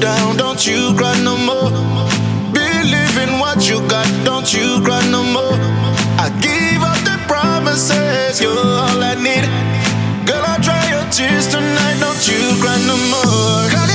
down, don't you cry no more. Believe in what you got, don't you cry no more. I give up the promises, you're all I need. Girl, I'll dry your tears tonight, don't you cry no more.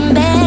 Street. Seems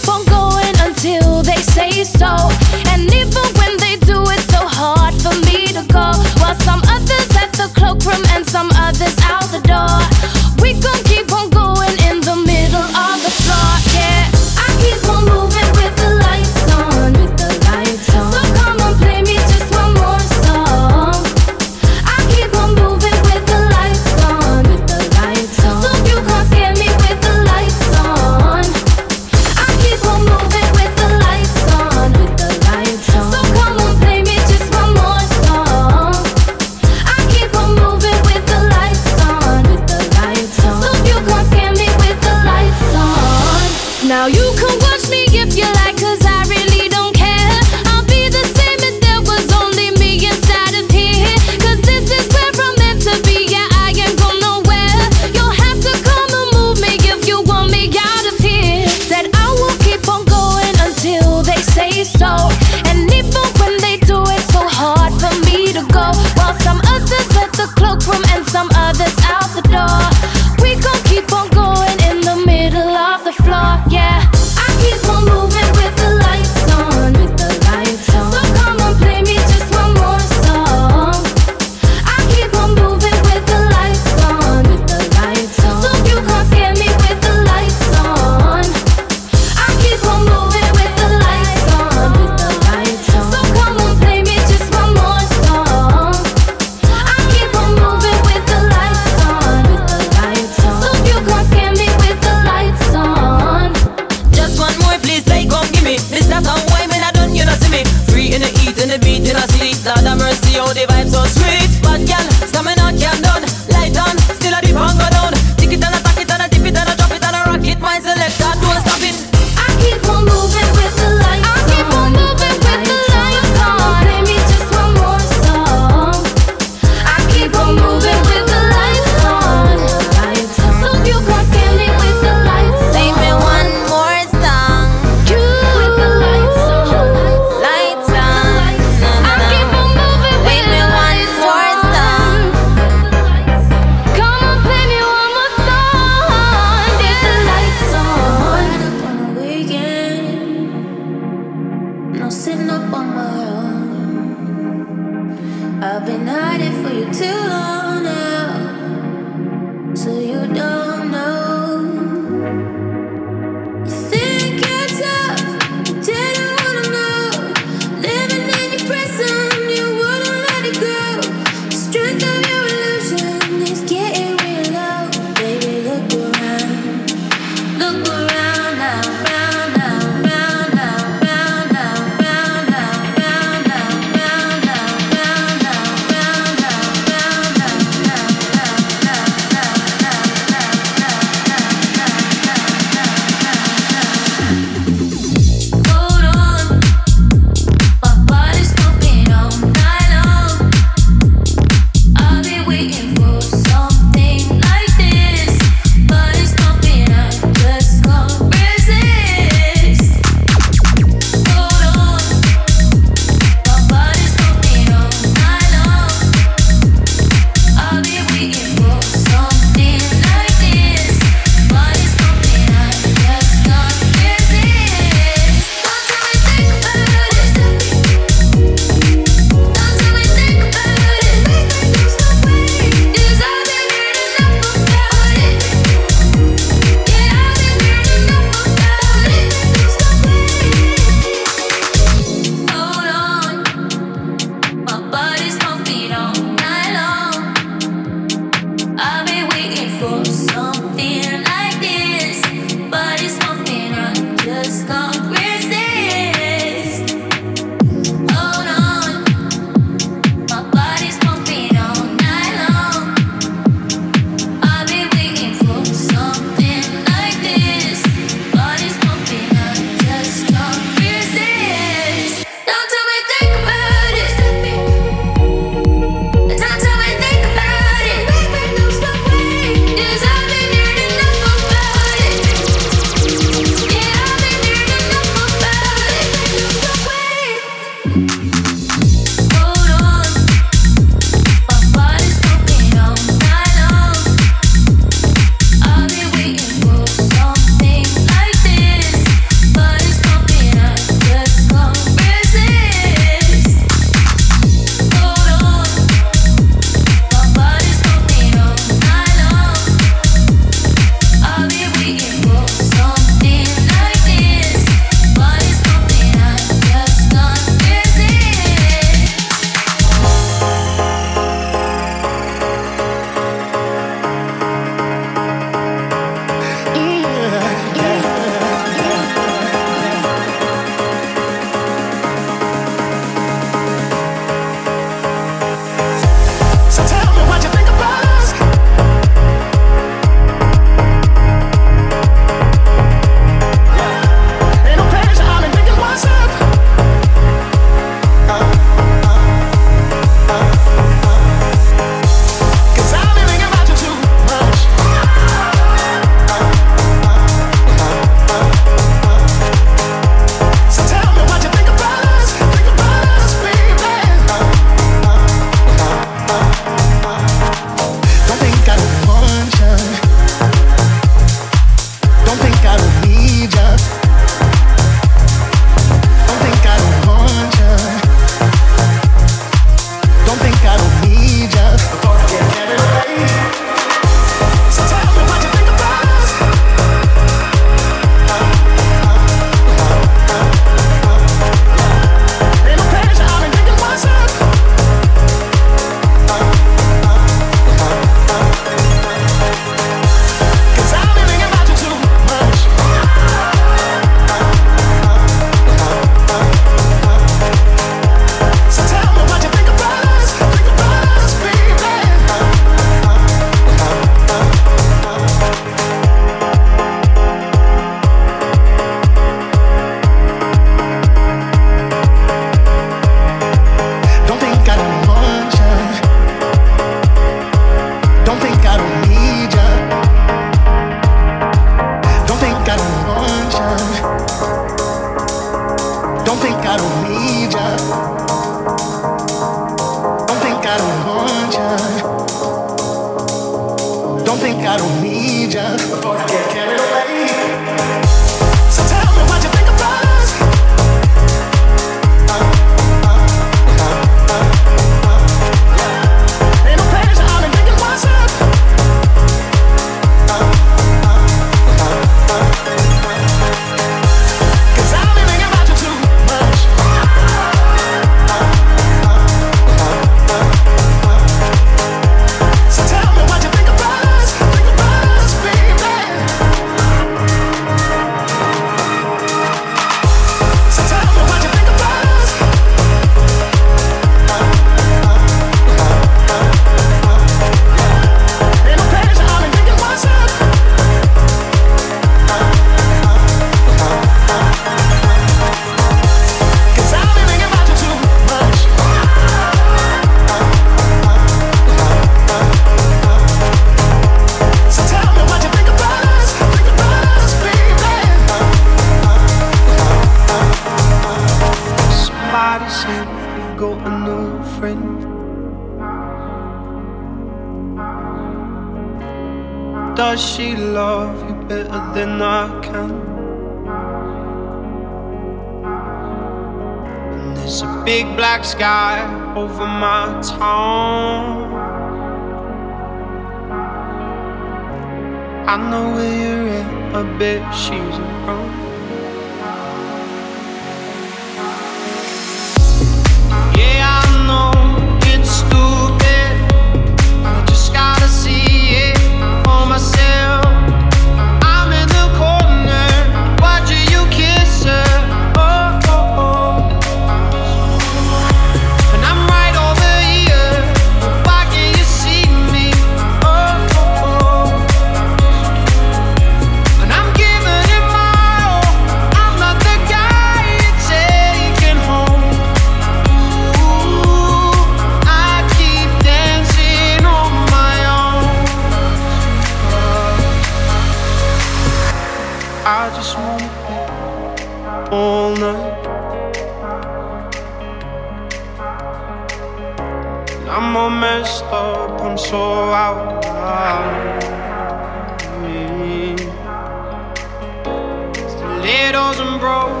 You've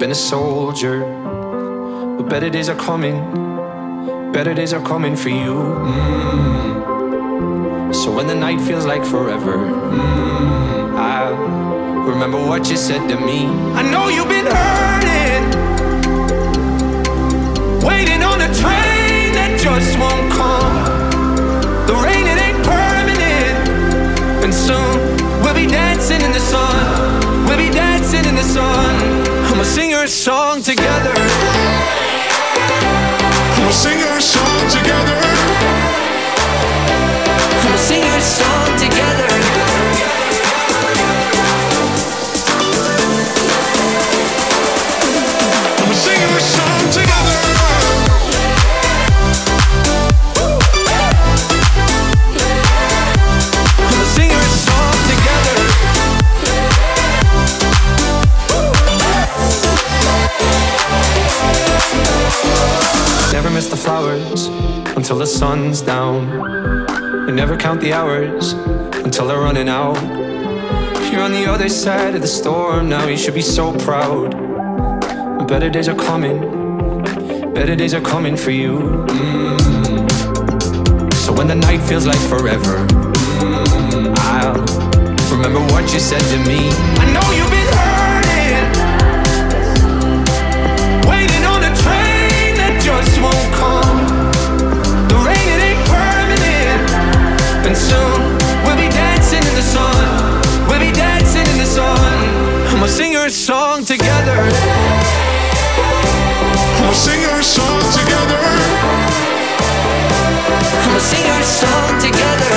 been a soldier, but better days are coming. Better days are coming for you. Mm. So when the night feels like forever, mm, I remember what you said to me. I know you've been hurting, waiting on a train that just won't come. The rain, it ain't permanent, and soon we'll be dancing in the sun. We'll be dancing in the sun. Sing our song together. We'll sing our song together. We'll sing our song Never miss the flowers until the sun's down. You never count the hours until they're running out. You're on the other side of the storm now, you should be so proud. Better days are coming, better days are coming for you. Mm. So when the night feels like forever, mm, I'll remember what you said to me. I know you've been just won't come. The rain it ain't permanent, and soon we'll be dancing in the sun. We'll be dancing in the sun. Sing our song together. We'll sing our song together. Sing our song together.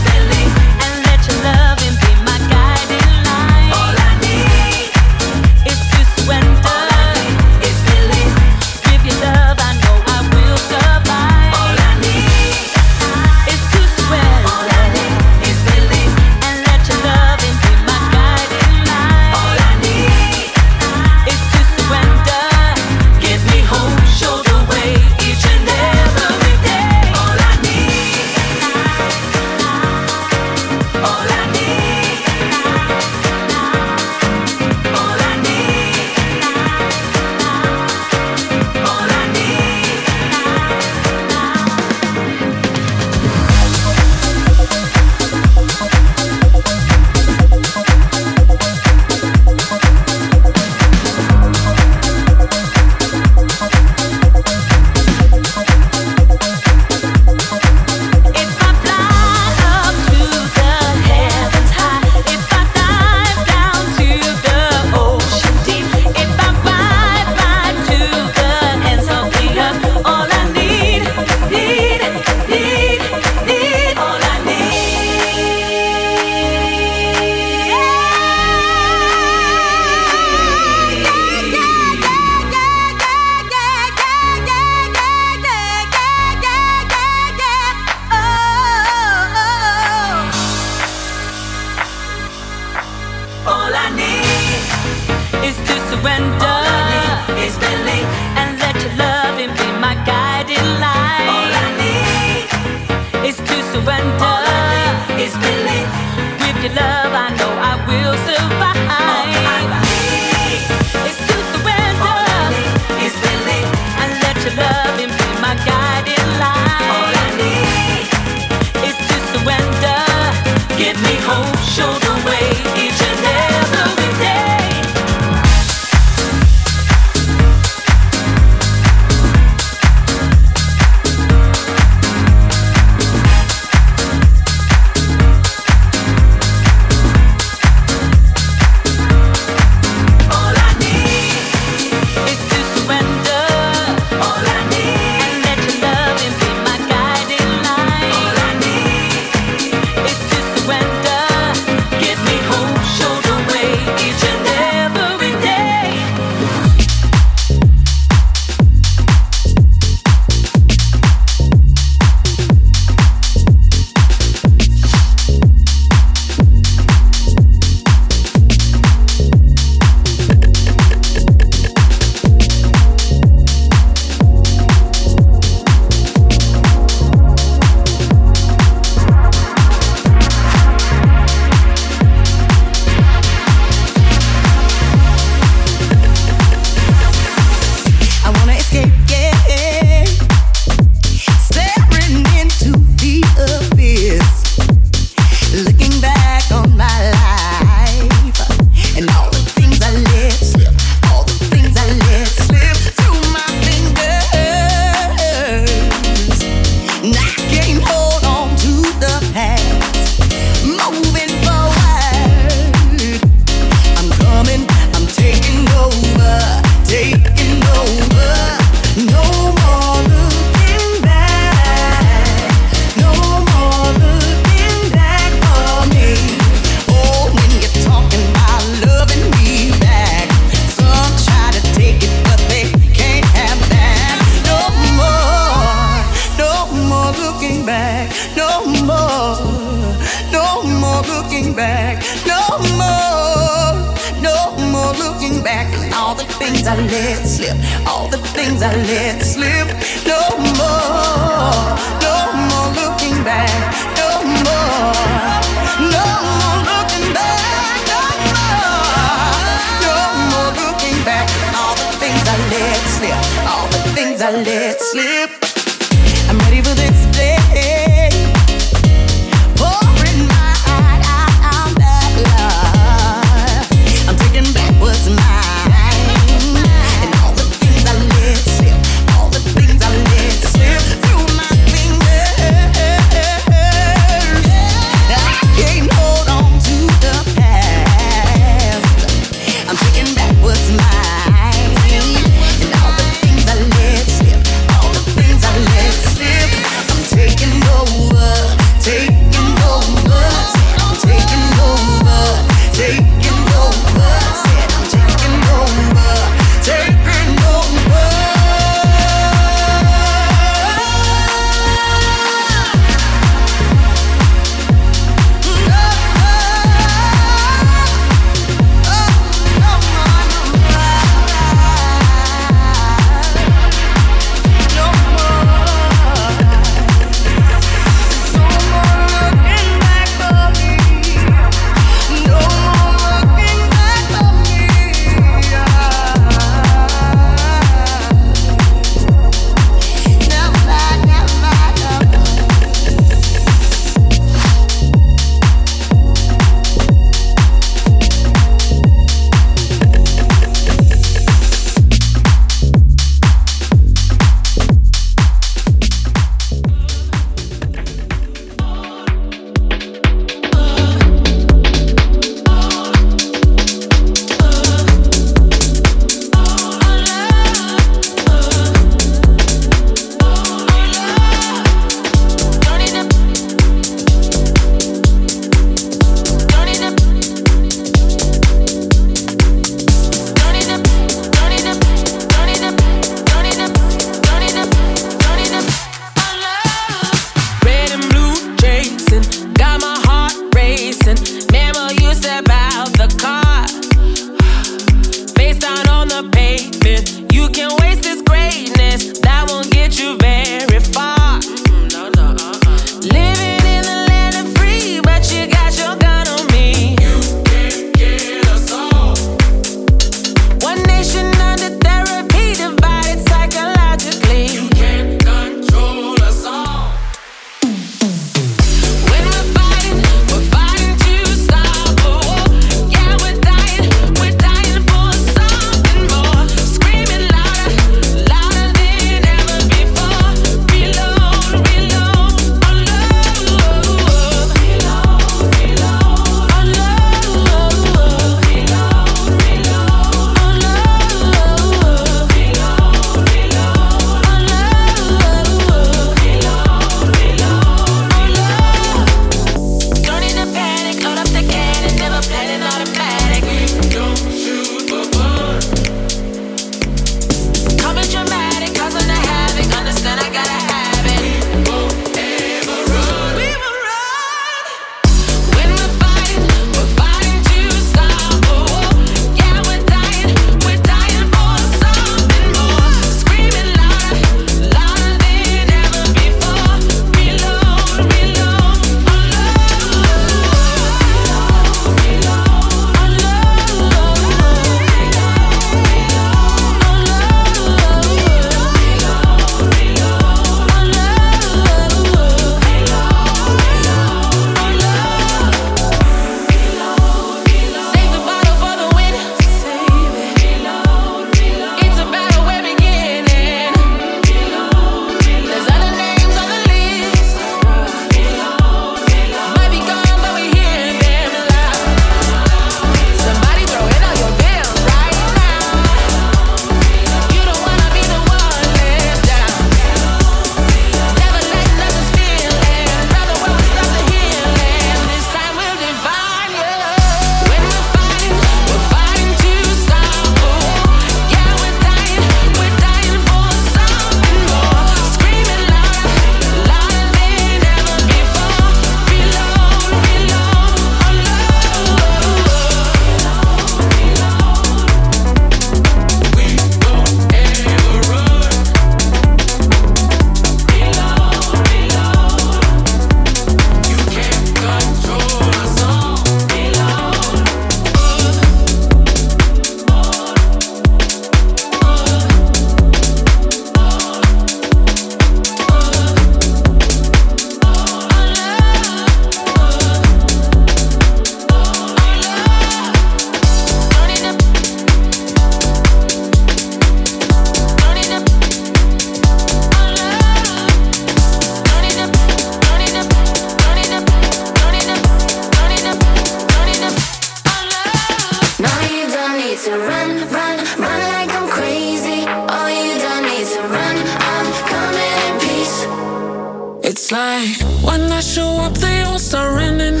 show up, they all start running.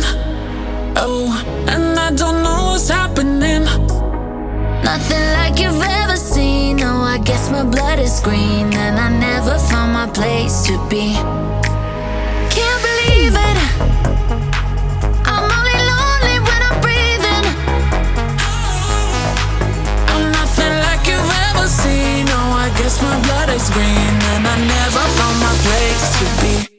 Oh, and I don't know what's happening. Nothing like you've ever seen. Oh, I guess my blood is green, and I never found my place to be. Can't believe it. guess my blood is green and I never found my place to be.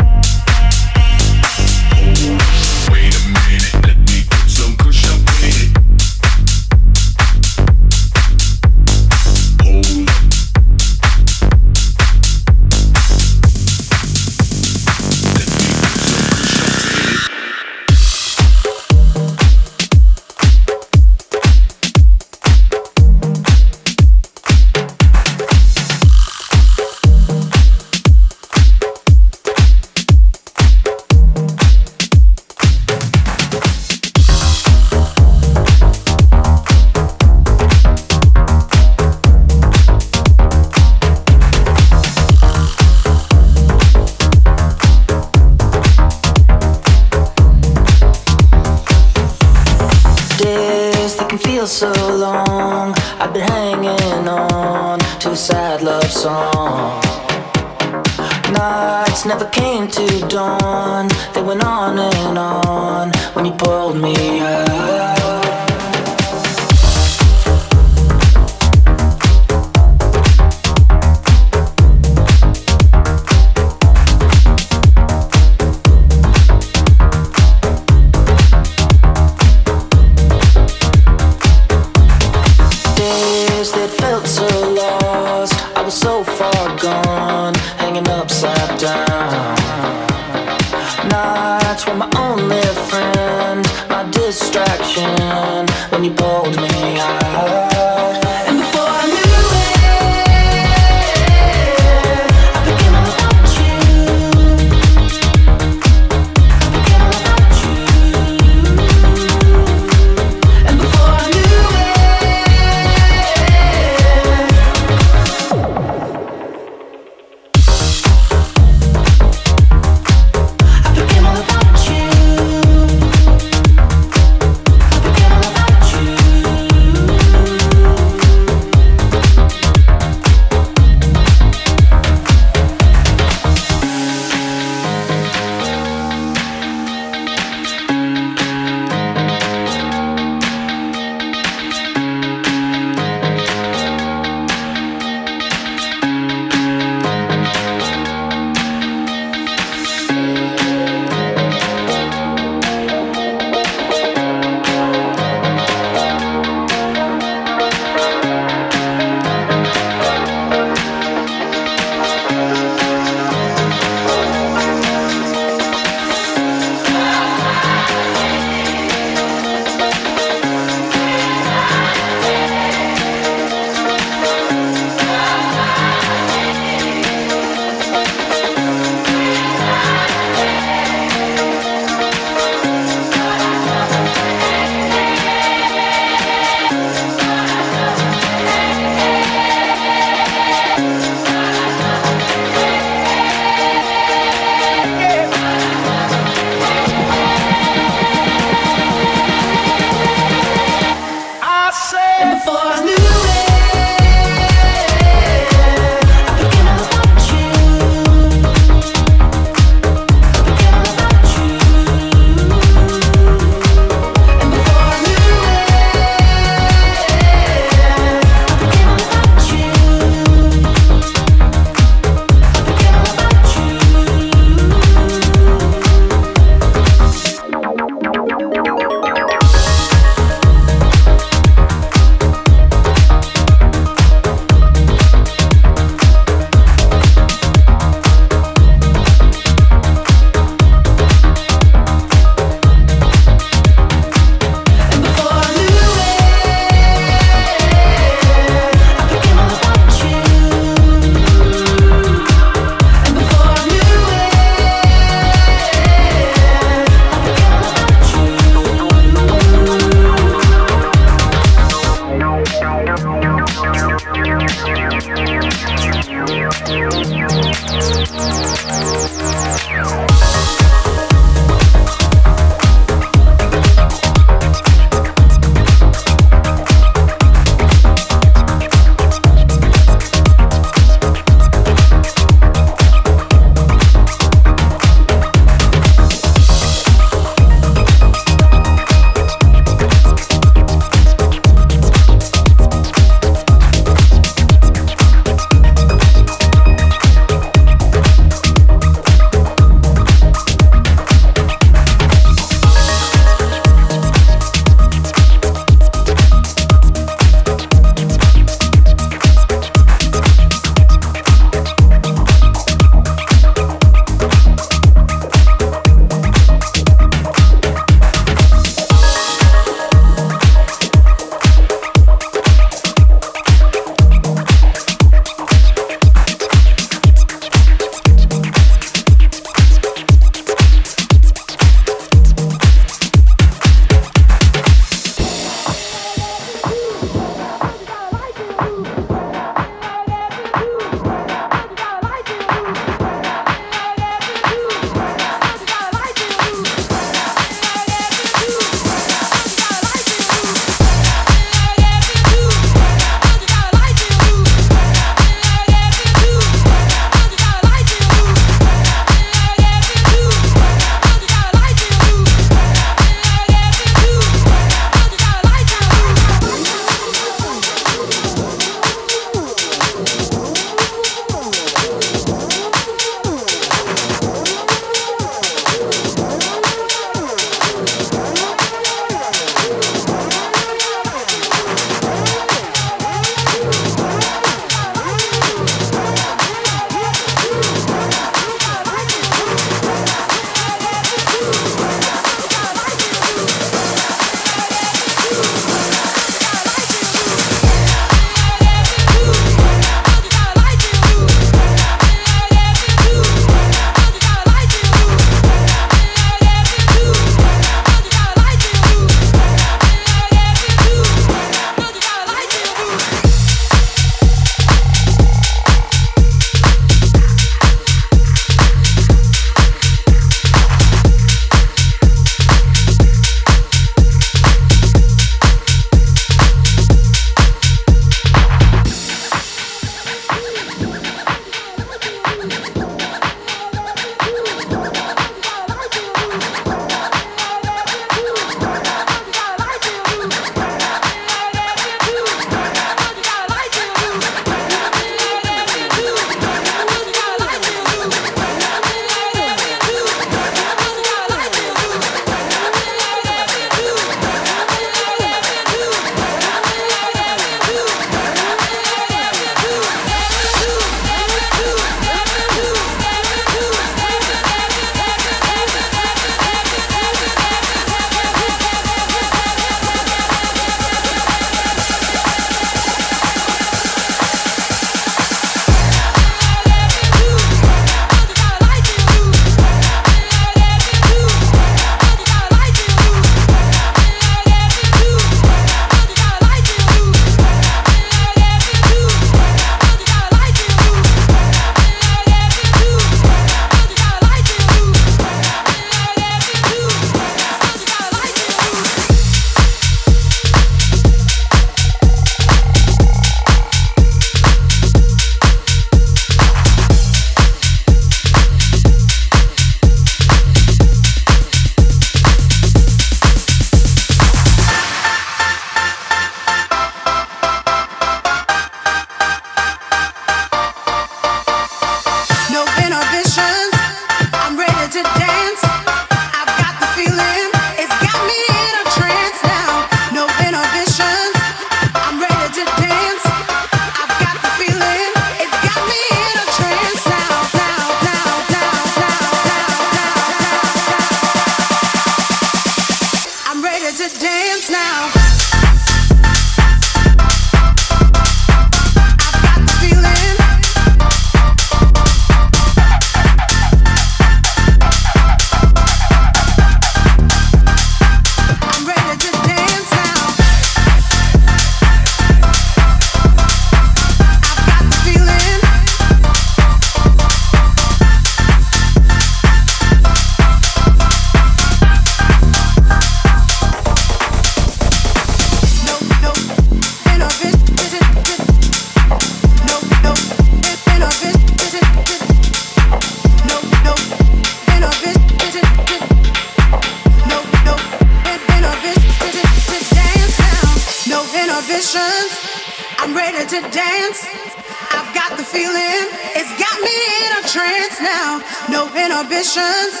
Inhibitions,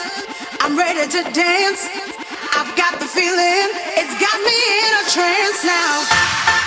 I'm ready to dance. I've got the feeling, it's got me in a trance now.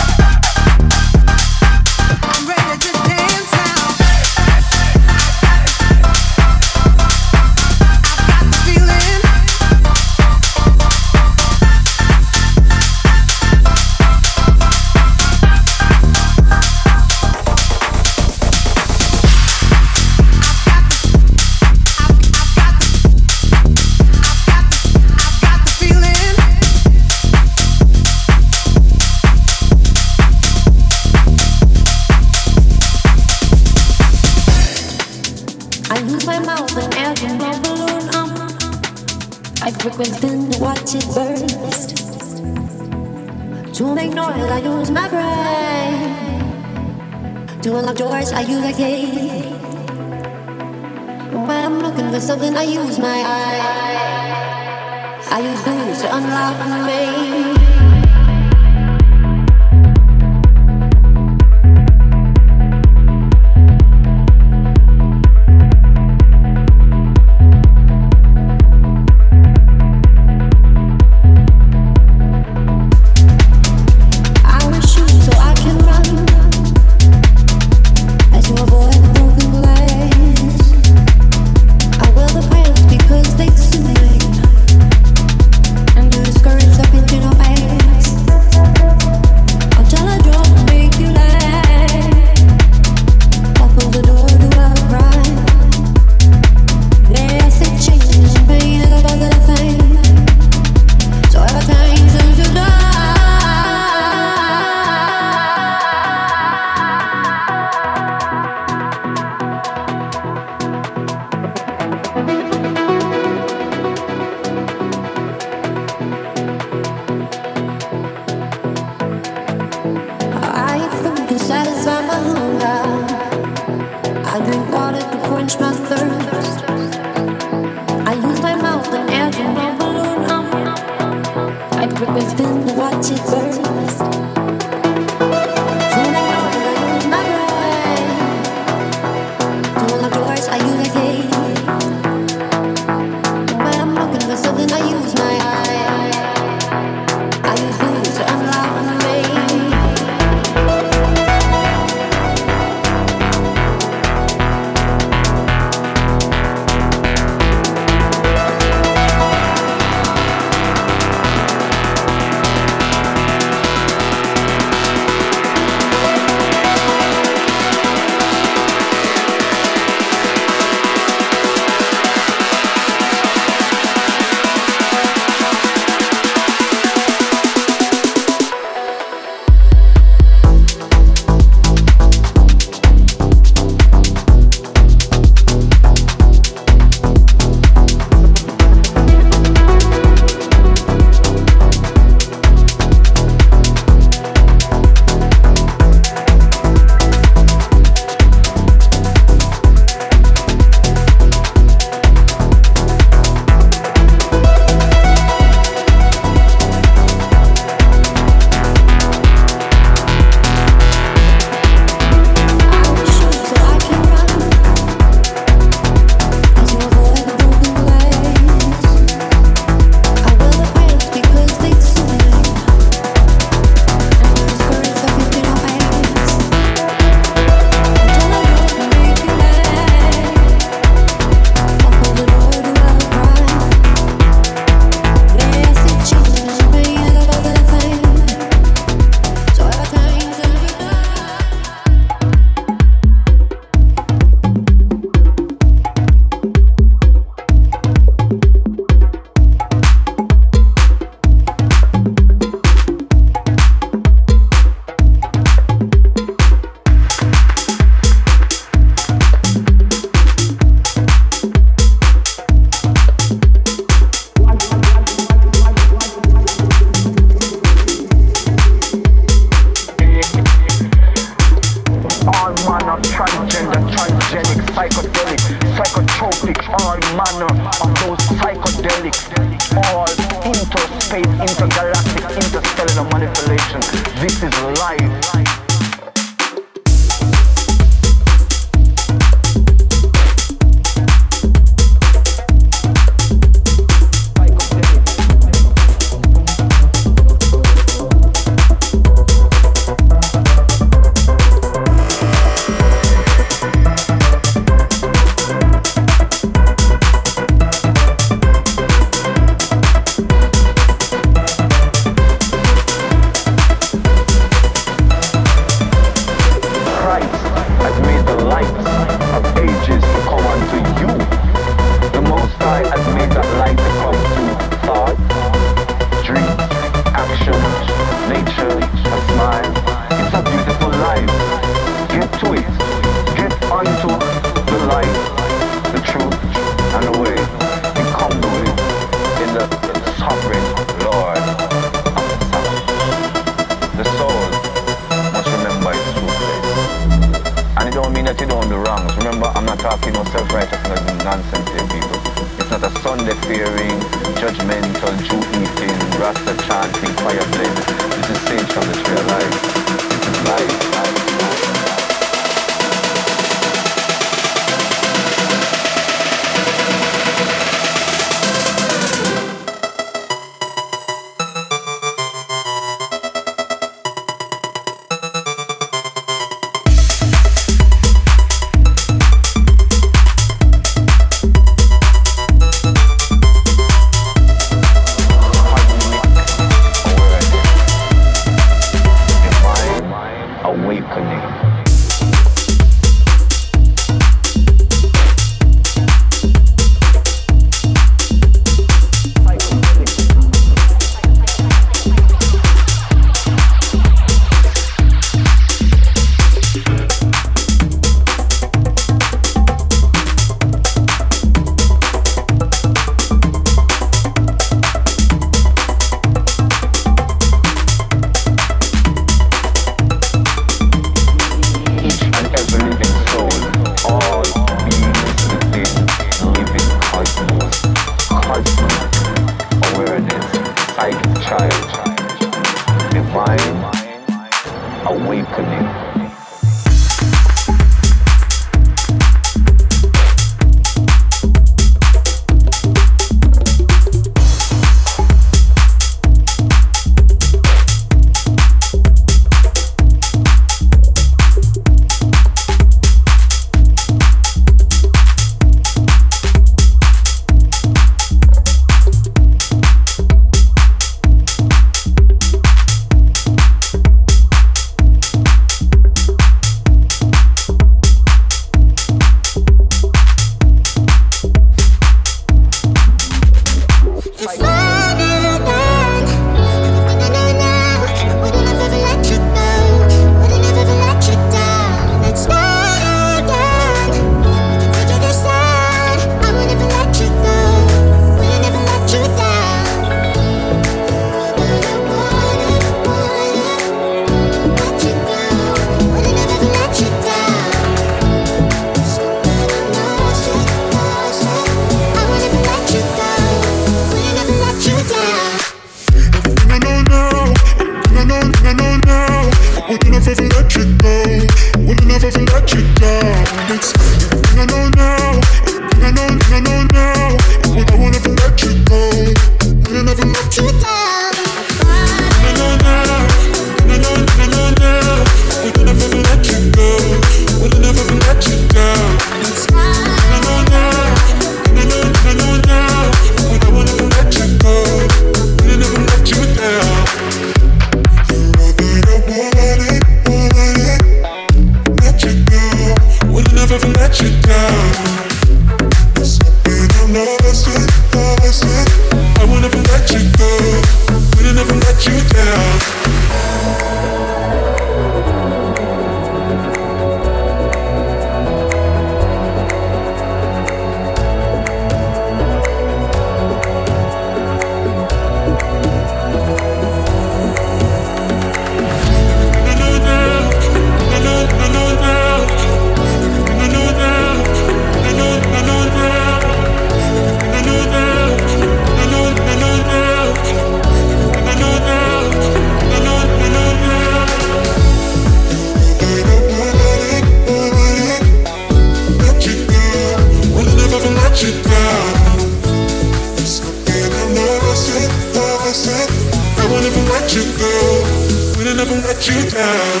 gonna never let you down.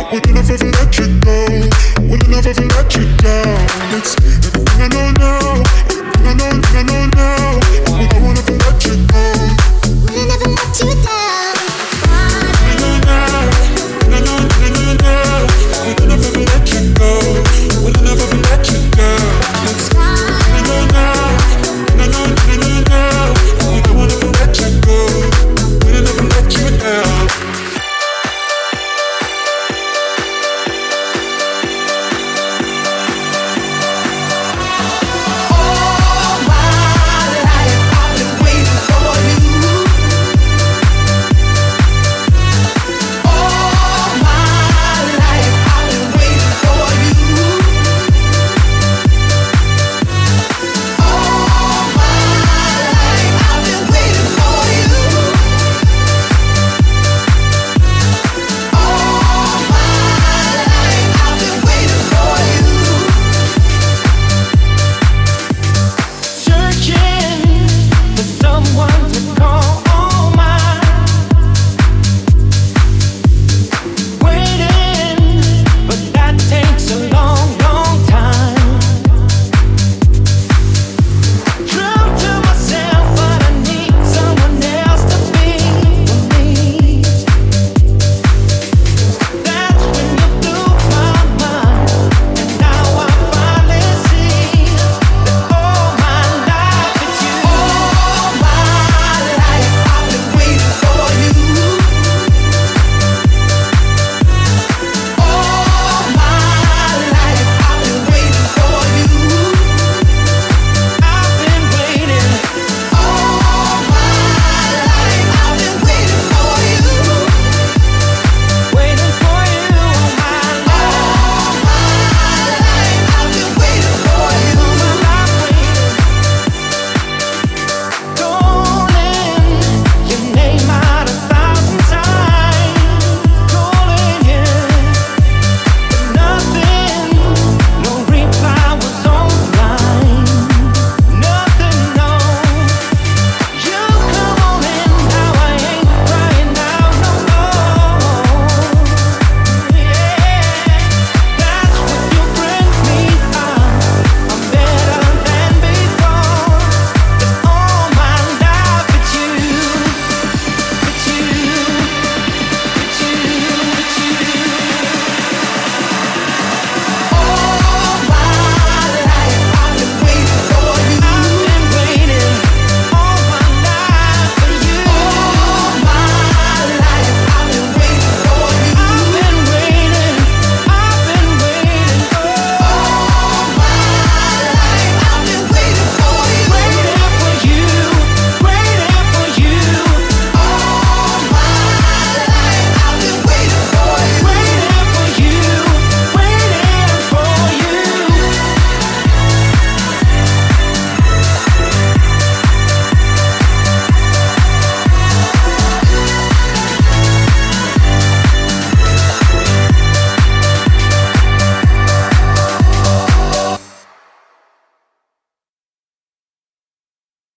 I will never let you go. I will never let you down. It's everything I know now.